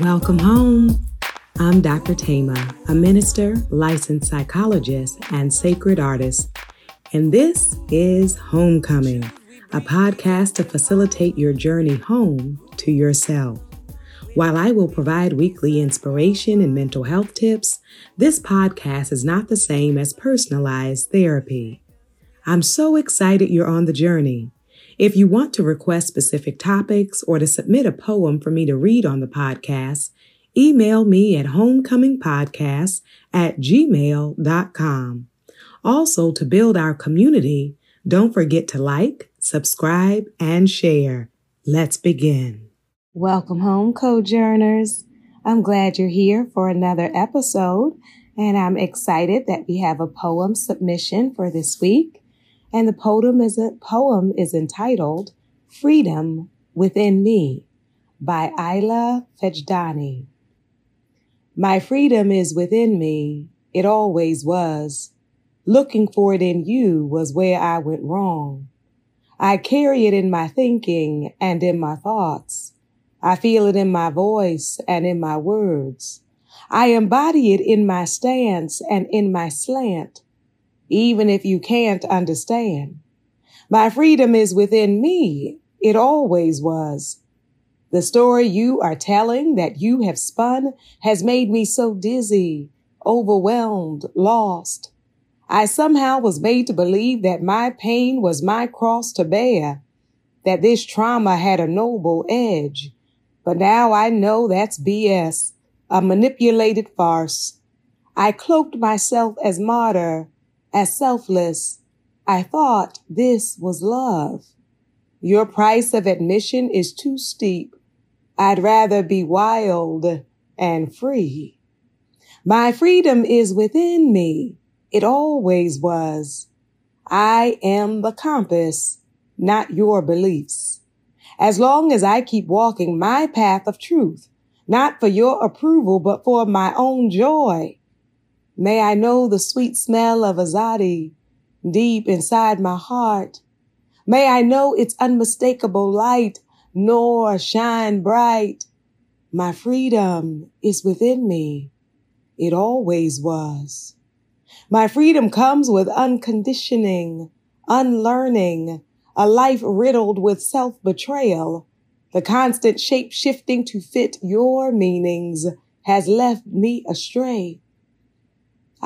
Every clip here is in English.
Welcome home. I'm Dr. Thema, a minister, licensed psychologist, and sacred artist. And this is Homecoming, a podcast to facilitate your journey home to yourself. While I will provide weekly inspiration and mental health tips, this podcast is not the same as personalized therapy. I'm so excited you're on the journey. If you want to request specific topics or to submit a poem for me to read on the podcast, email me at homecomingpodcast at gmail.com. Also, to build our community, don't forget to like, subscribe, and share. Let's begin. Welcome home, Cojourners. I'm glad you're here for another episode, and I'm excited that we have a poem submission for this week. And the poem is poem is entitled Freedom Within Me by Ayla Fejdani. My freedom is within me. It always was. Looking for it in you was where I went wrong. I carry it in my thinking and in my thoughts. I feel it in my voice and in my words. I embody it in my stance and in my slant even if you can't understand. My freedom is within me. It always was. The story you are telling that you have spun has made me so dizzy, overwhelmed, lost. I somehow was made to believe that my pain was my cross to bear, that this trauma had a noble edge. But now I know that's BS, a manipulated farce. I cloaked myself as martyr as selfless. I thought this was love. Your price of admission is too steep. I'd rather be wild and free. My freedom is within me. It always was. I am the compass, not your beliefs. As long as I keep walking my path of truth, not for your approval, but for my own joy, May I know the sweet smell of Azadi deep inside my heart. May I know its unmistakable light, nor shine bright. My freedom is within me. It always was. My freedom comes with unconditioning, unlearning, a life riddled with self-betrayal. The constant shape shifting to fit your meanings has left me astray.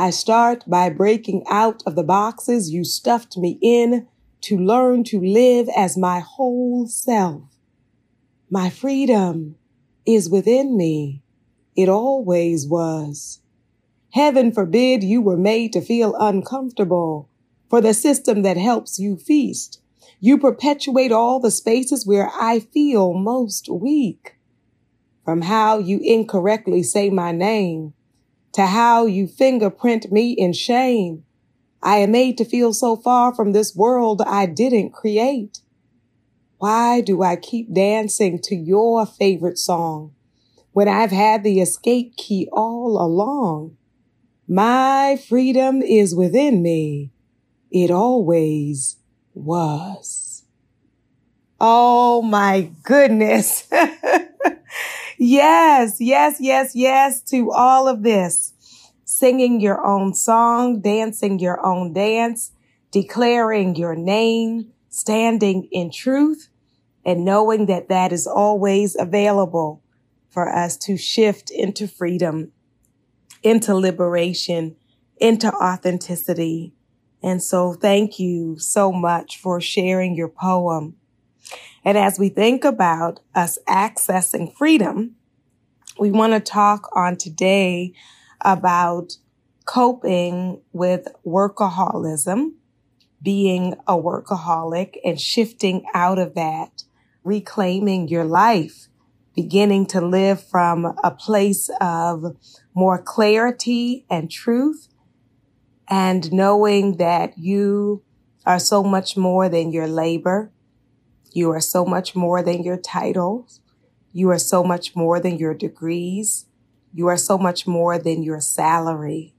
I start by breaking out of the boxes you stuffed me in to learn to live as my whole self. My freedom is within me. It always was. Heaven forbid you were made to feel uncomfortable for the system that helps you feast. You perpetuate all the spaces where I feel most weak. From how you incorrectly say my name to how you fingerprint me in shame. I am made to feel so far from this world I didn't create. Why do I keep dancing to your favorite song when I've had the escape key all along? My freedom is within me. It always was. Oh my goodness. Yes, yes, yes, yes to all of this. Singing your own song, dancing your own dance, declaring your name, standing in truth, and knowing that that is always available for us to shift into freedom, into liberation, into authenticity. And so thank you so much for sharing your poem. And as we think about us accessing freedom, we want to talk on today about coping with workaholism, being a workaholic and shifting out of that, reclaiming your life, beginning to live from a place of more clarity and truth and knowing that you are so much more than your labor you are so much more than your titles. You are so much more than your degrees. You are so much more than your salary.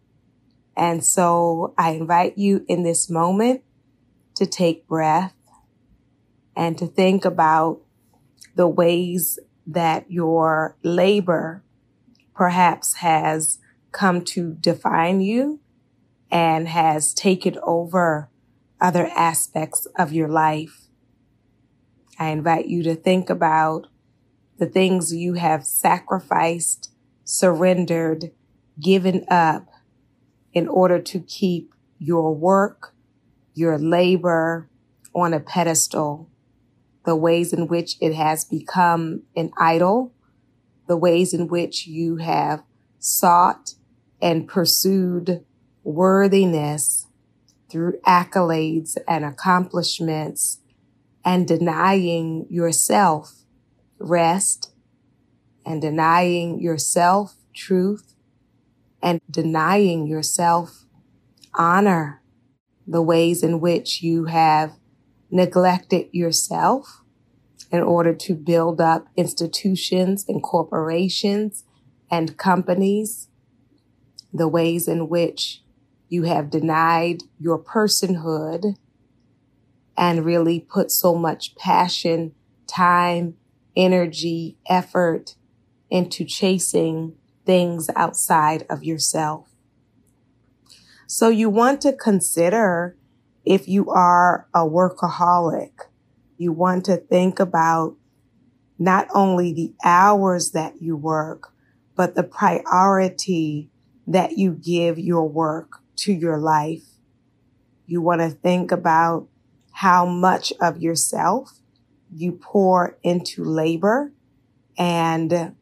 And so I invite you in this moment to take breath and to think about the ways that your labor perhaps has come to define you and has taken over other aspects of your life. I invite you to think about the things you have sacrificed, surrendered, given up in order to keep your work, your labor on a pedestal, the ways in which it has become an idol, the ways in which you have sought and pursued worthiness through accolades and accomplishments and denying yourself rest and denying yourself truth and denying yourself honor the ways in which you have neglected yourself in order to build up institutions and corporations and companies, the ways in which you have denied your personhood and really put so much passion, time, energy, effort into chasing things outside of yourself. So you want to consider if you are a workaholic, you want to think about not only the hours that you work, but the priority that you give your work to your life. You want to think about how much of yourself you pour into labor and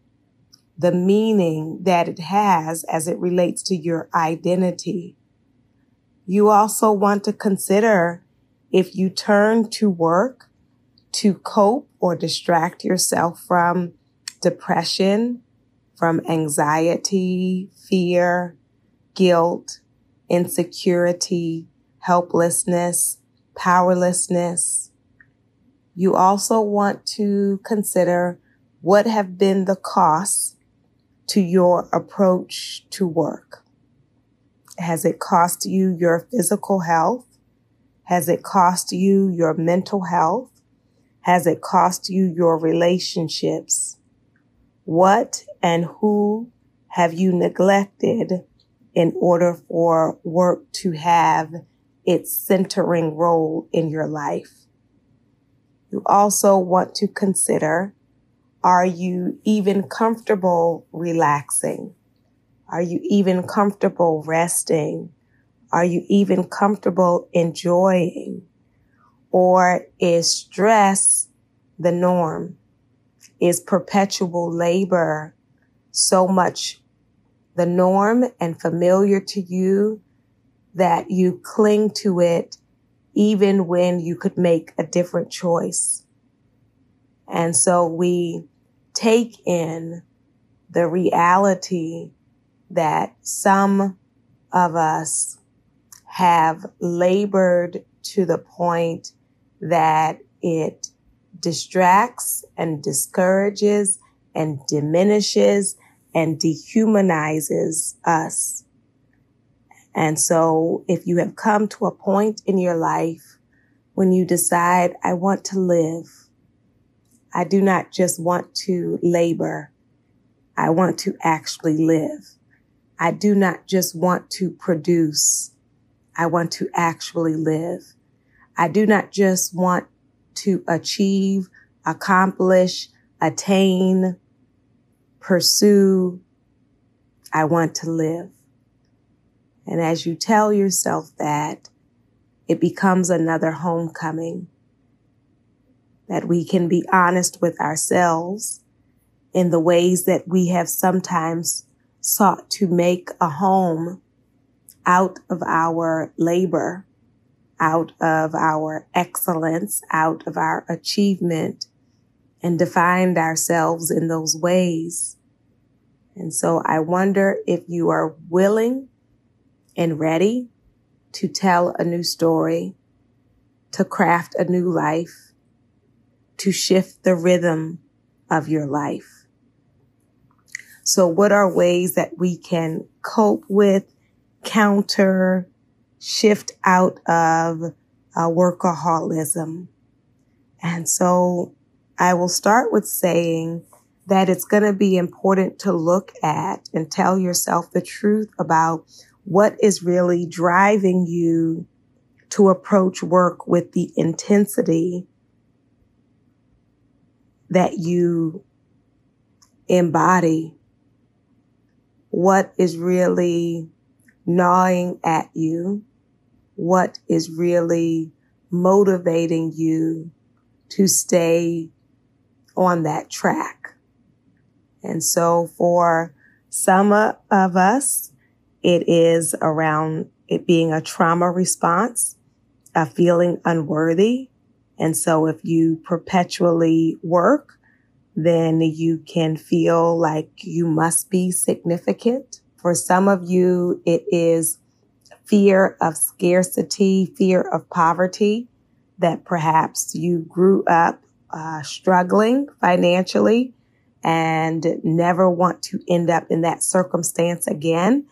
the meaning that it has as it relates to your identity. You also want to consider if you turn to work to cope or distract yourself from depression, from anxiety, fear, guilt, insecurity, helplessness, powerlessness. You also want to consider what have been the costs to your approach to work? Has it cost you your physical health? Has it cost you your mental health? Has it cost you your relationships? What and who have you neglected in order for work to have its centering role in your life? You also want to consider are you even comfortable relaxing? Are you even comfortable resting? Are you even comfortable enjoying? Or is stress the norm? Is perpetual labor so much the norm and familiar to you that you cling to it even when you could make a different choice? And so we take in the reality that some of us have labored to the point that it distracts and discourages and diminishes and dehumanizes us. And so if you have come to a point in your life when you decide, I want to live, I do not just want to labor. I want to actually live. I do not just want to produce. I want to actually live. I do not just want to achieve, accomplish, attain, pursue. I want to live. And as you tell yourself that, it becomes another homecoming that we can be honest with ourselves in the ways that we have sometimes sought to make a home out of our labor, out of our excellence, out of our achievement, and defined ourselves in those ways. And so I wonder if you are willing and ready to tell a new story, to craft a new life, to shift the rhythm of your life. So what are ways that we can cope with, counter, shift out of uh, workaholism? And so I will start with saying that it's going to be important to look at and tell yourself the truth about what is really driving you to approach work with the intensity that you embody. What is really gnawing at you? What is really motivating you to stay on that track? And so for some of us, it is around it being a trauma response, a feeling unworthy. And so if you perpetually work, then you can feel like you must be significant. For some of you, it is fear of scarcity, fear of poverty, that perhaps you grew up uh, struggling financially and never want to end up in that circumstance again.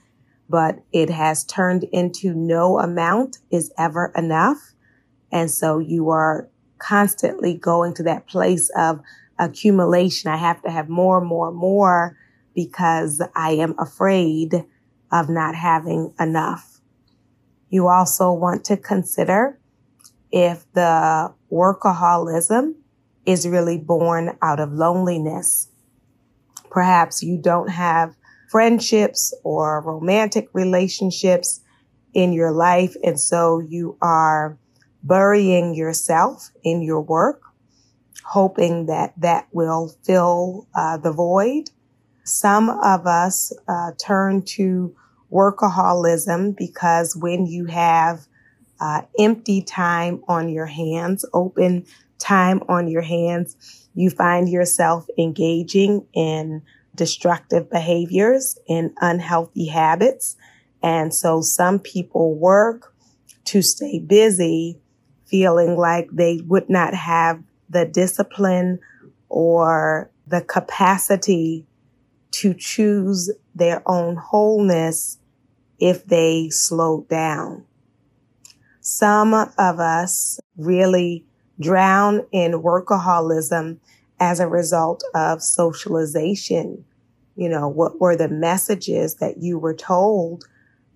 But it has turned into no amount is ever enough. And so you are constantly going to that place of accumulation. I have to have more, more, more because I am afraid of not having enough. You also want to consider if the workaholism is really born out of loneliness Perhaps you don't have friendships or romantic relationships in your life. And so you are burying yourself in your work, hoping that that will fill uh, the void. Some of us uh, turn to workaholism because when you have uh, empty time on your hands, open time on your hands, you find yourself engaging in destructive behaviors and unhealthy habits. And so some people work to stay busy, feeling like they would not have the discipline or the capacity to choose their own wholeness if they slowed down. Some of us really drown in workaholism as a result of socialization. You know, what were the messages that you were told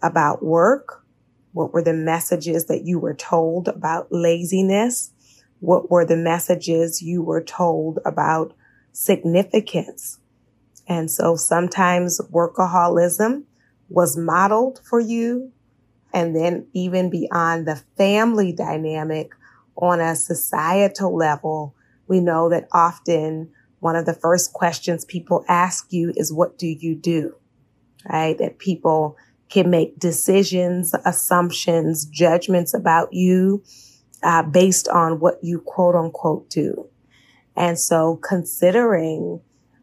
about work? What were the messages that you were told about laziness? What were the messages you were told about significance? And so sometimes workaholism was modeled for you. And then even beyond the family dynamic on a societal level, we know that often one of the first questions people ask you is, what do you do? Right? That people can make decisions, assumptions, judgments about you uh, based on what you quote unquote do. And so considering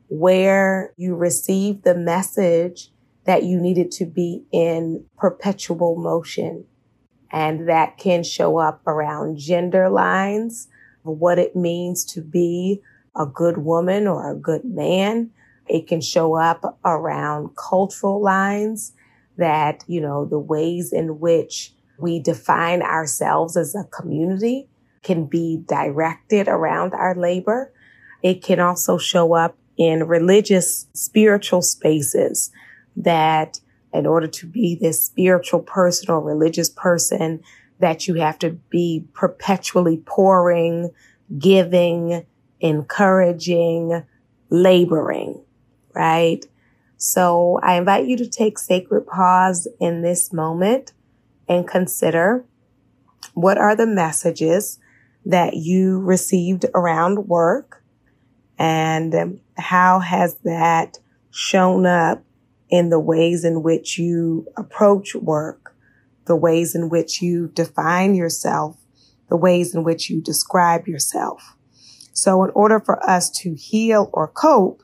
where you received the message that you needed to be in perpetual motion. And that can show up around gender lines, what it means to be a good woman or a good man. It can show up around cultural lines that, you know, the ways in which we define ourselves as a community can be directed around our labor. It can also show up in religious, spiritual spaces that in order to be this spiritual person or religious person, that you have to be perpetually pouring, giving, encouraging, laboring, right? So I invite you to take sacred pause in this moment and consider what are the messages that you received around work and how has that shown up in the ways in which you approach work the ways in which you define yourself, the ways in which you describe yourself. So in order for us to heal or cope,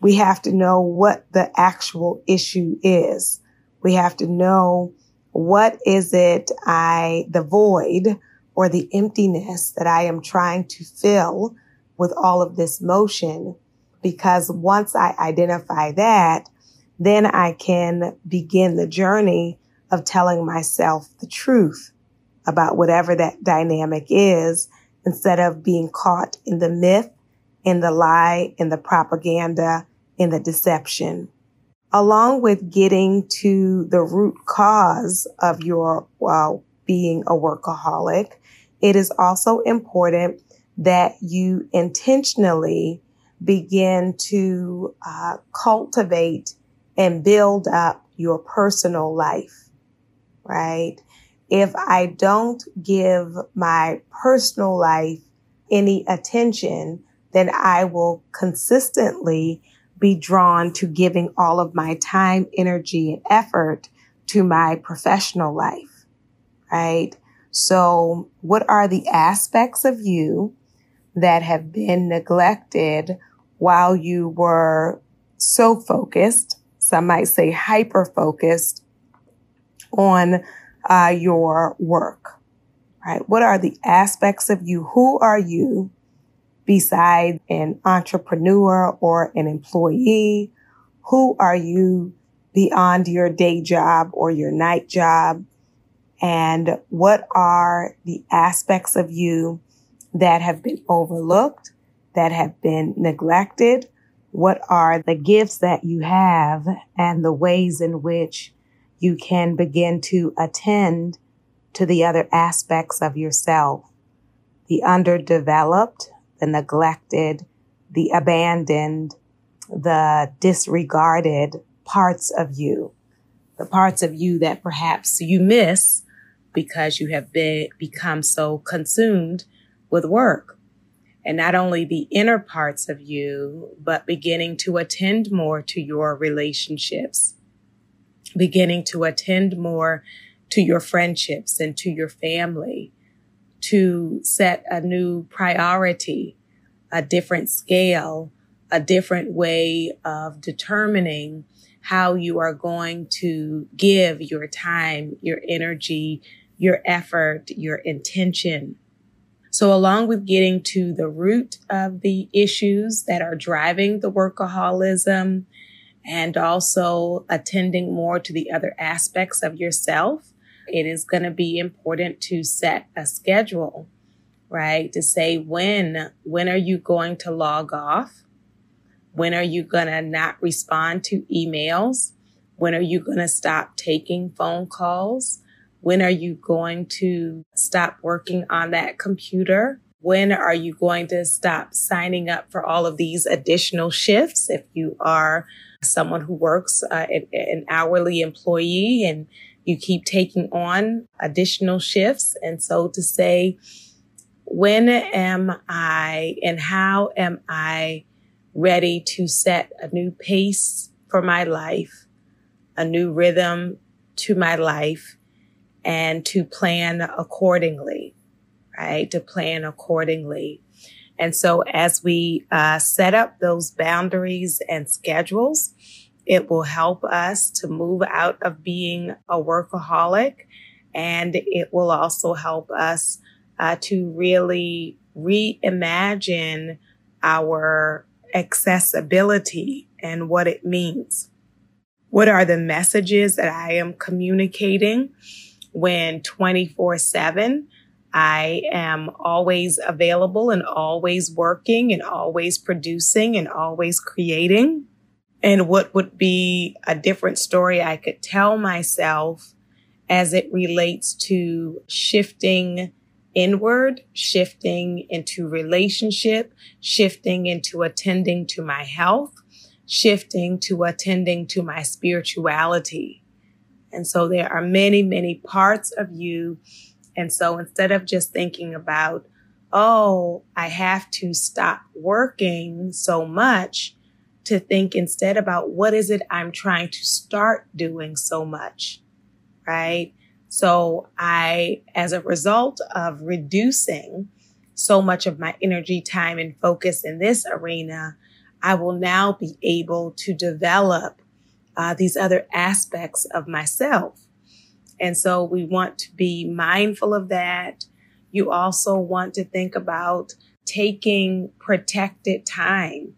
we have to know what the actual issue is. We have to know what is it I, the void or the emptiness that I am trying to fill with all of this motion. Because once I identify that, then I can begin the journey of telling myself the truth about whatever that dynamic is instead of being caught in the myth in the lie, in the propaganda, in the deception. Along with getting to the root cause of your well, being a workaholic, it is also important that you intentionally begin to uh, cultivate and build up your personal life, right? If I don't give my personal life any attention, then I will consistently be drawn to giving all of my time, energy, and effort to my professional life, right? So what are the aspects of you that have been neglected while you were so focused, some might say hyper focused on uh, your work, right? What are the aspects of you? Who are you besides an entrepreneur or an employee? Who are you beyond your day job or your night job? And what are the aspects of you that have been overlooked, that have been neglected? What are the gifts that you have and the ways in which you can begin to attend to the other aspects of yourself? The underdeveloped, the neglected, the abandoned, the disregarded parts of you, the parts of you that perhaps you miss because you have been, become so consumed with work. And not only the inner parts of you, but beginning to attend more to your relationships, beginning to attend more to your friendships and to your family, to set a new priority, a different scale, a different way of determining how you are going to give your time, your energy, your effort, your intention. So along with getting to the root of the issues that are driving the workaholism and also attending more to the other aspects of yourself, it is going to be important to set a schedule, right? To say when, when are you going to log off? When are you going to not respond to emails? When are you going to stop taking phone calls? When are you going to stop working on that computer? When are you going to stop signing up for all of these additional shifts? If you are someone who works uh, an, an hourly employee and you keep taking on additional shifts. And so to say, when am I and how am I ready to set a new pace for my life, a new rhythm to my life, and to plan accordingly, right? To plan accordingly. And so as we uh, set up those boundaries and schedules, it will help us to move out of being a workaholic and it will also help us uh, to really reimagine our accessibility and what it means. What are the messages that I am communicating? when 24 7, I am always available and always working and always producing and always creating. And what would be a different story I could tell myself as it relates to shifting inward, shifting into relationship, shifting into attending to my health, shifting to attending to my spirituality. And so there are many, many parts of you. And so instead of just thinking about, oh, I have to stop working so much, to think instead about what is it I'm trying to start doing so much, right? So I, as a result of reducing so much of my energy, time, and focus in this arena, I will now be able to develop uh, these other aspects of myself. And so we want to be mindful of that. You also want to think about taking protected time,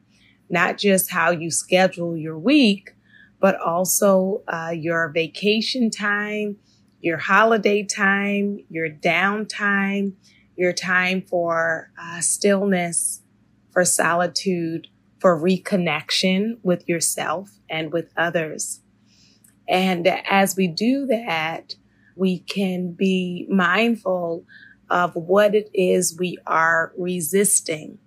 not just how you schedule your week, but also uh, your vacation time, your holiday time, your downtime, your time for uh, stillness, for solitude, for reconnection with yourself and with others. And as we do that, we can be mindful of what it is we are resisting,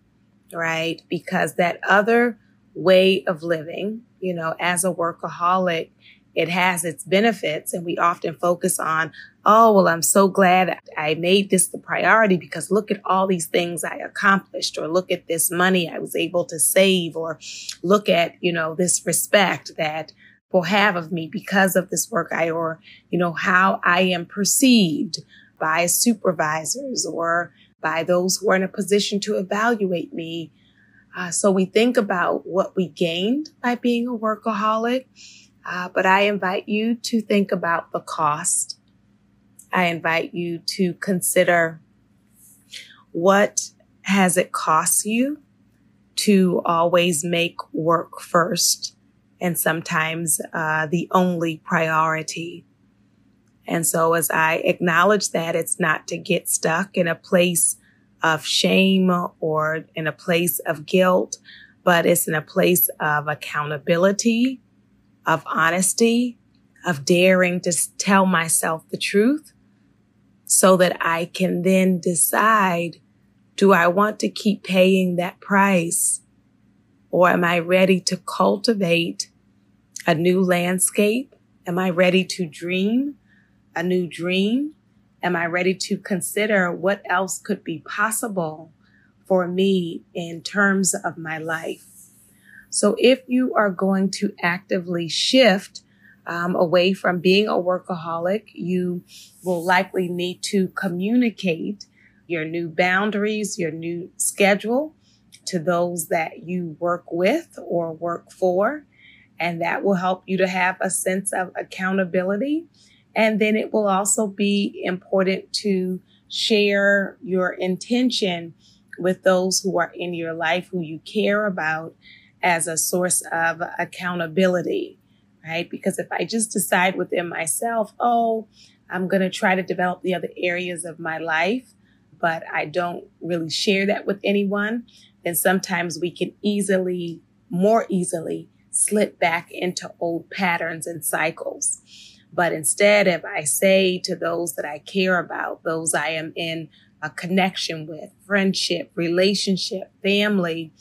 right? Because that other way of living, you know, as a workaholic, it has its benefits and we often focus on, oh, well, I'm so glad I made this the priority because look at all these things I accomplished or look at this money I was able to save or look at, you know, this respect that will have of me because of this work I, or, you know, how I am perceived by supervisors or by those who are in a position to evaluate me. Uh, so we think about what we gained by being a workaholic uh, but I invite you to think about the cost. I invite you to consider what has it cost you to always make work first and sometimes uh, the only priority. And so as I acknowledge that it's not to get stuck in a place of shame or in a place of guilt, but it's in a place of accountability of honesty, of daring to tell myself the truth so that I can then decide, do I want to keep paying that price? Or am I ready to cultivate a new landscape? Am I ready to dream a new dream? Am I ready to consider what else could be possible for me in terms of my life? So if you are going to actively shift um, away from being a workaholic, you will likely need to communicate your new boundaries, your new schedule to those that you work with or work for. And that will help you to have a sense of accountability. And then it will also be important to share your intention with those who are in your life, who you care about, as a source of accountability, right? Because if I just decide within myself, oh, I'm going to try to develop the other areas of my life, but I don't really share that with anyone, then sometimes we can easily, more easily, slip back into old patterns and cycles. But instead, if I say to those that I care about, those I am in a connection with, friendship, relationship, family,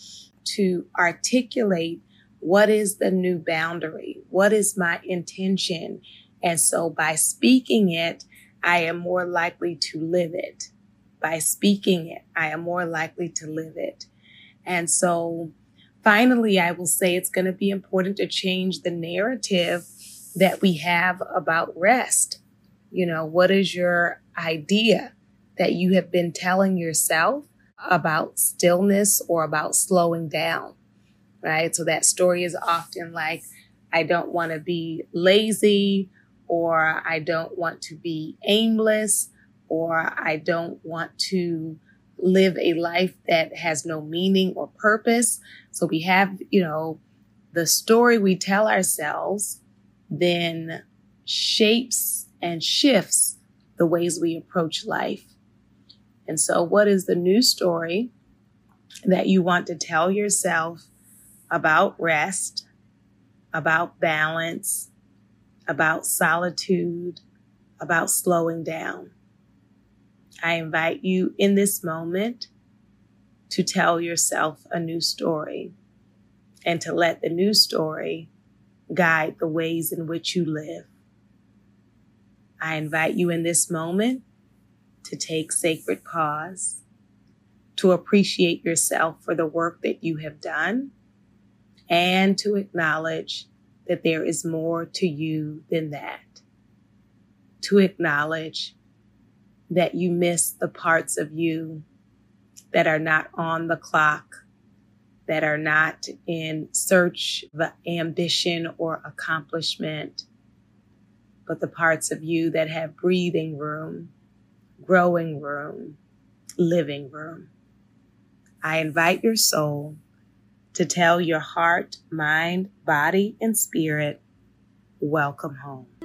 to articulate what is the new boundary? What is my intention? And so by speaking it, I am more likely to live it. By speaking it, I am more likely to live it. And so finally, I will say it's going to be important to change the narrative that we have about rest. You know, what is your idea that you have been telling yourself about stillness or about slowing down, right? So that story is often like, I don't want to be lazy or I don't want to be aimless or I don't want to live a life that has no meaning or purpose. So we have, you know, the story we tell ourselves then shapes and shifts the ways we approach life. And so, what is the new story that you want to tell yourself about rest, about balance, about solitude, about slowing down? I invite you in this moment to tell yourself a new story and to let the new story guide the ways in which you live. I invite you in this moment to take sacred pause, to appreciate yourself for the work that you have done, and to acknowledge that there is more to you than that. To acknowledge that you miss the parts of you that are not on the clock, that are not in search of ambition or accomplishment, but the parts of you that have breathing room, growing room, living room. I invite your soul to tell your heart, mind, body, and spirit, welcome home.